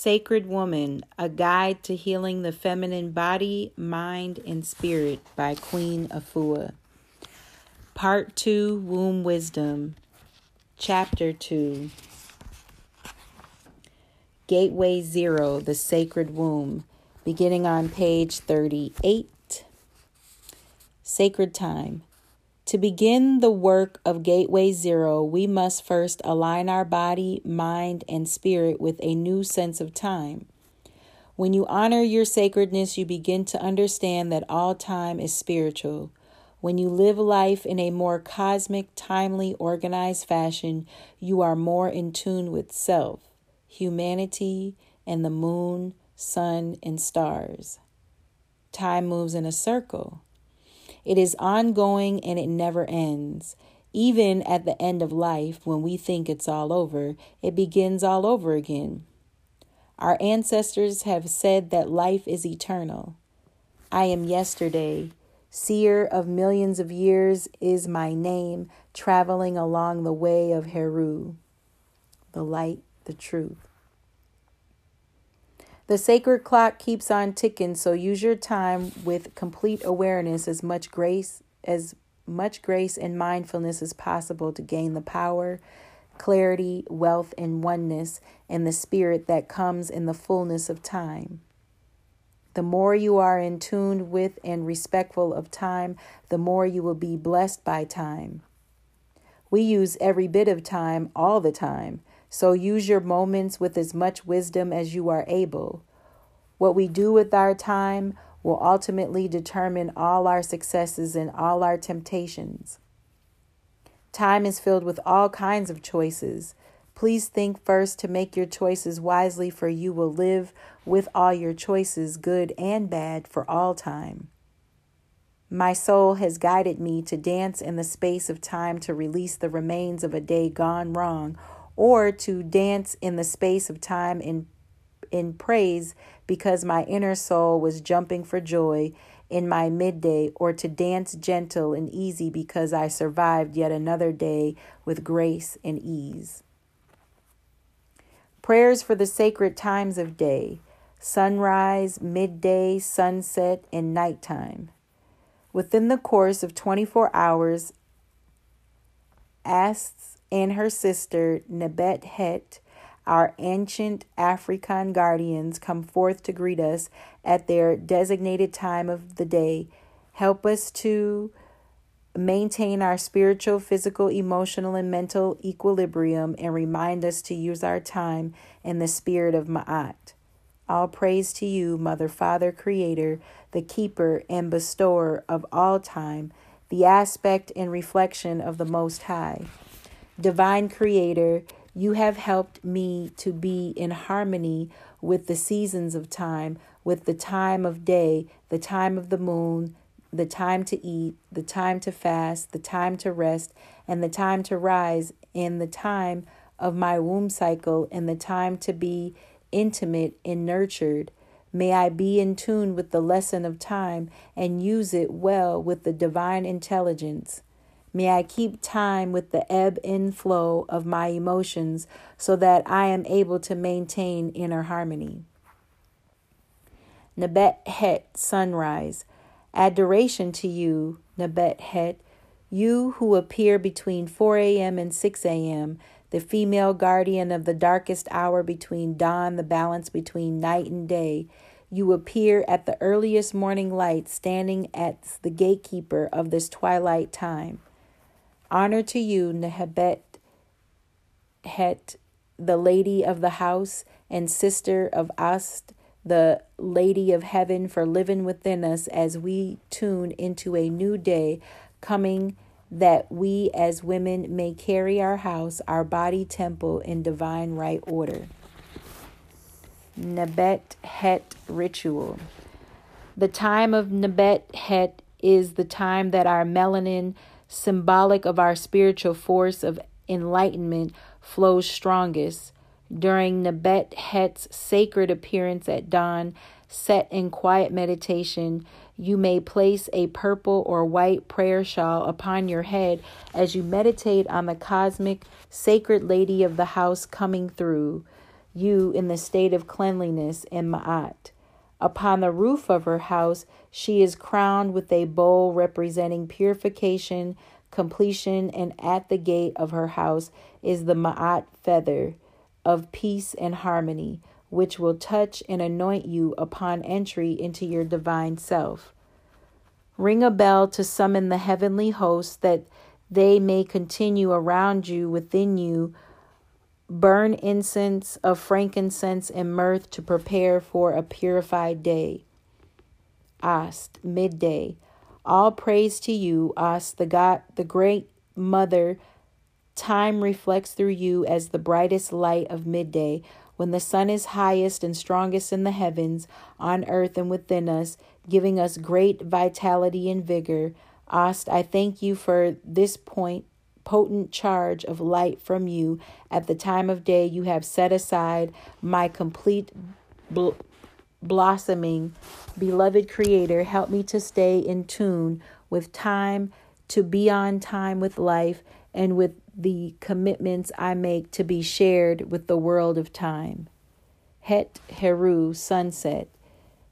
Sacred Woman A Guide to Healing the Feminine Body, Mind, and Spirit by Queen Afua. Part 2 Womb Wisdom, Chapter 2 Gateway Zero The Sacred Womb, beginning on page 38. Sacred Time. To begin the work of Gateway Zero, we must first align our body, mind, and spirit with a new sense of time. When you honor your sacredness, you begin to understand that all time is spiritual. When you live life in a more cosmic, timely, organized fashion, you are more in tune with self, humanity, and the moon, sun, and stars. Time moves in a circle. It is ongoing and it never ends. Even at the end of life, when we think it's all over, it begins all over again. Our ancestors have said that life is eternal. I am yesterday. Seer of millions of years is my name, traveling along the way of Heru, the light, the truth. The sacred clock keeps on ticking, so use your time with complete awareness as much grace as much grace and mindfulness as possible to gain the power, clarity, wealth, and oneness and the spirit that comes in the fullness of time. The more you are in tune with and respectful of time, the more you will be blessed by time. We use every bit of time all the time, so use your moments with as much wisdom as you are able. What we do with our time will ultimately determine all our successes and all our temptations. Time is filled with all kinds of choices. Please think first to make your choices wisely, for you will live with all your choices, good and bad, for all time. My soul has guided me to dance in the space of time to release the remains of a day gone wrong or to dance in the space of time in, in praise because my inner soul was jumping for joy in my midday, or to dance gentle and easy because I survived yet another day with grace and ease. Prayers for the sacred times of day sunrise, midday, sunset, and nighttime. Within the course of 24 hours, Ast and her sister Nebet Het, our ancient African guardians, come forth to greet us at their designated time of the day. Help us to maintain our spiritual, physical, emotional, and mental equilibrium and remind us to use our time in the spirit of Ma'at. All praise to you, Mother, Father, Creator, the keeper and bestower of all time, the aspect and reflection of the Most High. Divine Creator, you have helped me to be in harmony with the seasons of time, with the time of day, the time of the moon, the time to eat, the time to fast, the time to rest, and the time to rise, and the time of my womb cycle, and the time to be intimate and nurtured. May I be in tune with the lesson of time and use it well with the divine intelligence. May I keep time with the ebb and flow of my emotions so that I am able to maintain inner harmony. Nebet Het Sunrise. Adoration to you, Nebet Het, you who appear between 4 a.m. and 6 a.m., the female guardian of the darkest hour between dawn, the balance between night and day. You appear at the earliest morning light, standing as the gatekeeper of this twilight time. Honor to you, Nehebet Het, the lady of the house and sister of Ast, the lady of heaven, for living within us as we tune into a new day coming that we as women may carry our house, our body temple in divine right order. Nebet Het ritual. The time of Nebet Het is the time that our melanin symbolic of our spiritual force of enlightenment, flows strongest. During Nebet Het's sacred appearance at dawn, set in quiet meditation, you may place a purple or white prayer shawl upon your head as you meditate on the cosmic sacred lady of the house coming through. you in the state of cleanliness in Ma'at. Upon the roof of her house, she is crowned with a bowl representing purification, completion, and at the gate of her house is the Ma'at feather of peace and harmony, which will touch and anoint you upon entry into your divine self. Ring a bell to summon the heavenly hosts that they may continue around you, within you. Burn incense of frankincense and myrrh to prepare for a purified day. Ast, midday. All praise to you, Ast, the God, the great mother. Time reflects through you as the brightest light of midday, when the sun is highest and strongest in the heavens, on earth and within us, giving us great vitality and vigor. Ast, I thank you for this point potent charge of light from you. At the time of day you have set aside my complete bl- blossoming. Beloved creator help me to stay in tune with time to be on time with life and with the commitments I make to be shared with the world of time. Het Heru Sunset.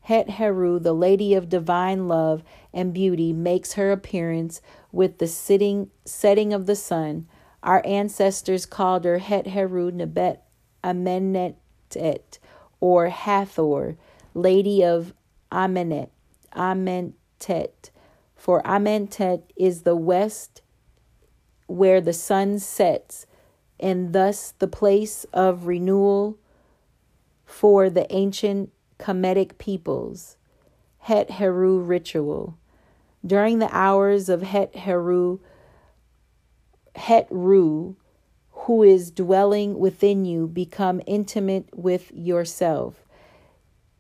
Het Heru, the Lady of Divine Love and Beauty, makes her appearance with the sitting setting of the sun. Our ancestors called her Het Heru Nebet Amenetet, or Hathor, Lady of Amenet, Amentet. For Amentet is the west where the sun sets, and thus the place of renewal for the ancient Kemetic peoples. Het Heru ritual. During the hours of Het Heru, Het Ru, who is dwelling within you, become intimate with yourself.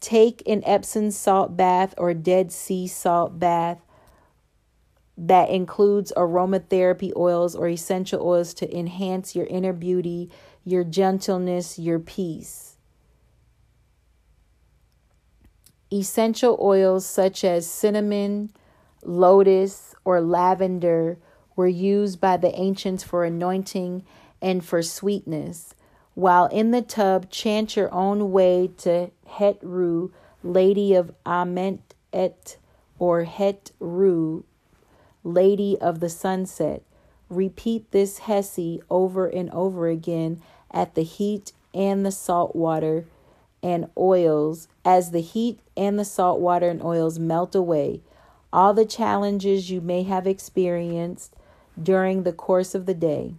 Take an Epsom salt bath or Dead Sea salt bath that includes aromatherapy oils or essential oils to enhance your inner beauty, your gentleness, your peace. Essential oils such as cinnamon, lotus, or lavender were used by the ancients for anointing and for sweetness. While in the tub, chant your own way to Het Ru, Lady of Ament Et, or Het Ru, Lady of the Sunset. Repeat this Hesi over and over again at the heat and the salt water and oils as the heat and the salt water and oils melt away. All the challenges you may have experienced during the course of the day.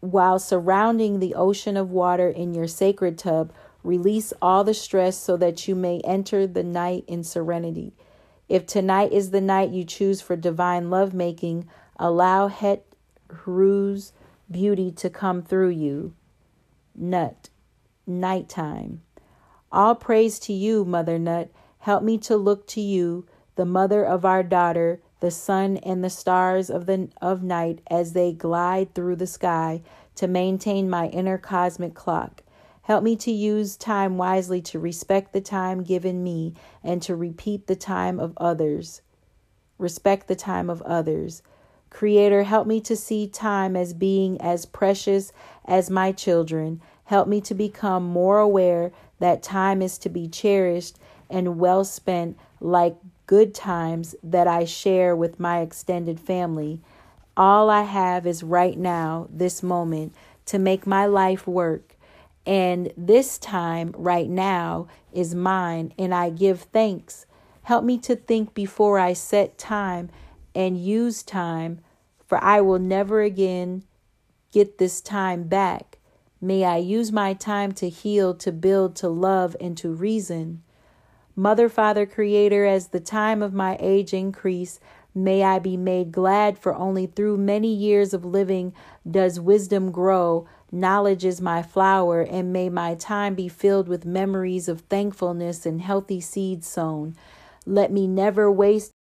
While surrounding the ocean of water in your sacred tub, release all the stress so that you may enter the night in serenity. If tonight is the night you choose for divine lovemaking, allow Het Ru's beauty to come through you. Nut nighttime. All praise to you, Mother Nut. Help me to look to you, the mother of our daughter, the sun and the stars of the of night as they glide through the sky to maintain my inner cosmic clock. Help me to use time wisely to respect the time given me and to repeat the time of others. Respect the time of others. Creator, help me to see time as being as precious as my children Help me to become more aware that time is to be cherished and well spent like good times that I share with my extended family. All I have is right now, this moment, to make my life work. And this time, right now, is mine, and I give thanks. Help me to think before I set time and use time, for I will never again get this time back. May I use my time to heal, to build, to love, and to reason. Mother, Father, Creator, as the time of my age increase, may I be made glad, for only through many years of living does wisdom grow. Knowledge is my flower, and may my time be filled with memories of thankfulness and healthy seeds sown. Let me never waste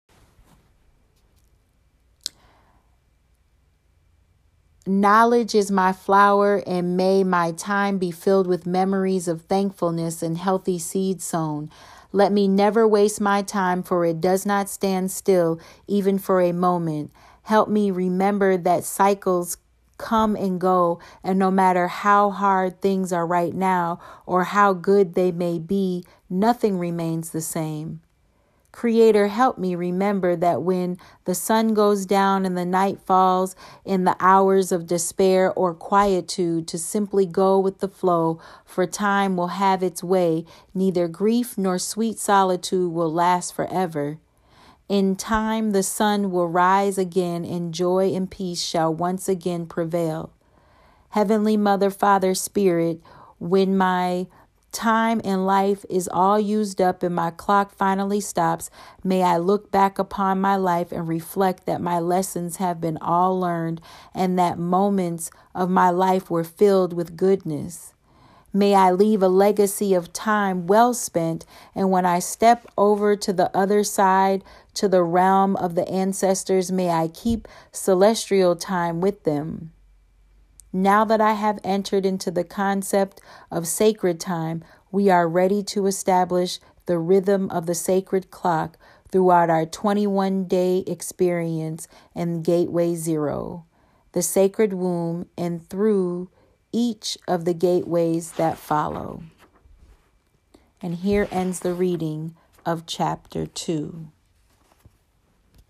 Knowledge is my flower, and may my time be filled with memories of thankfulness and healthy seed sown. Let me never waste my time, for it does not stand still, even for a moment. Help me remember that cycles come and go, and no matter how hard things are right now or how good they may be, nothing remains the same. Creator, help me remember that when the sun goes down and the night falls, in the hours of despair or quietude, to simply go with the flow, for time will have its way. Neither grief nor sweet solitude will last forever. In time, the sun will rise again, and joy and peace shall once again prevail. Heavenly Mother, Father, Spirit, when my time in life is all used up and my clock finally stops, may I look back upon my life and reflect that my lessons have been all learned and that moments of my life were filled with goodness. May I leave a legacy of time well spent, and when I step over to the other side, to the realm of the ancestors, may I keep celestial time with them. Now that I have entered into the concept of sacred time, we are ready to establish the rhythm of the sacred clock throughout our 21 day experience in Gateway Zero, the sacred womb, and through each of the gateways that follow. And here ends the reading of chapter 2.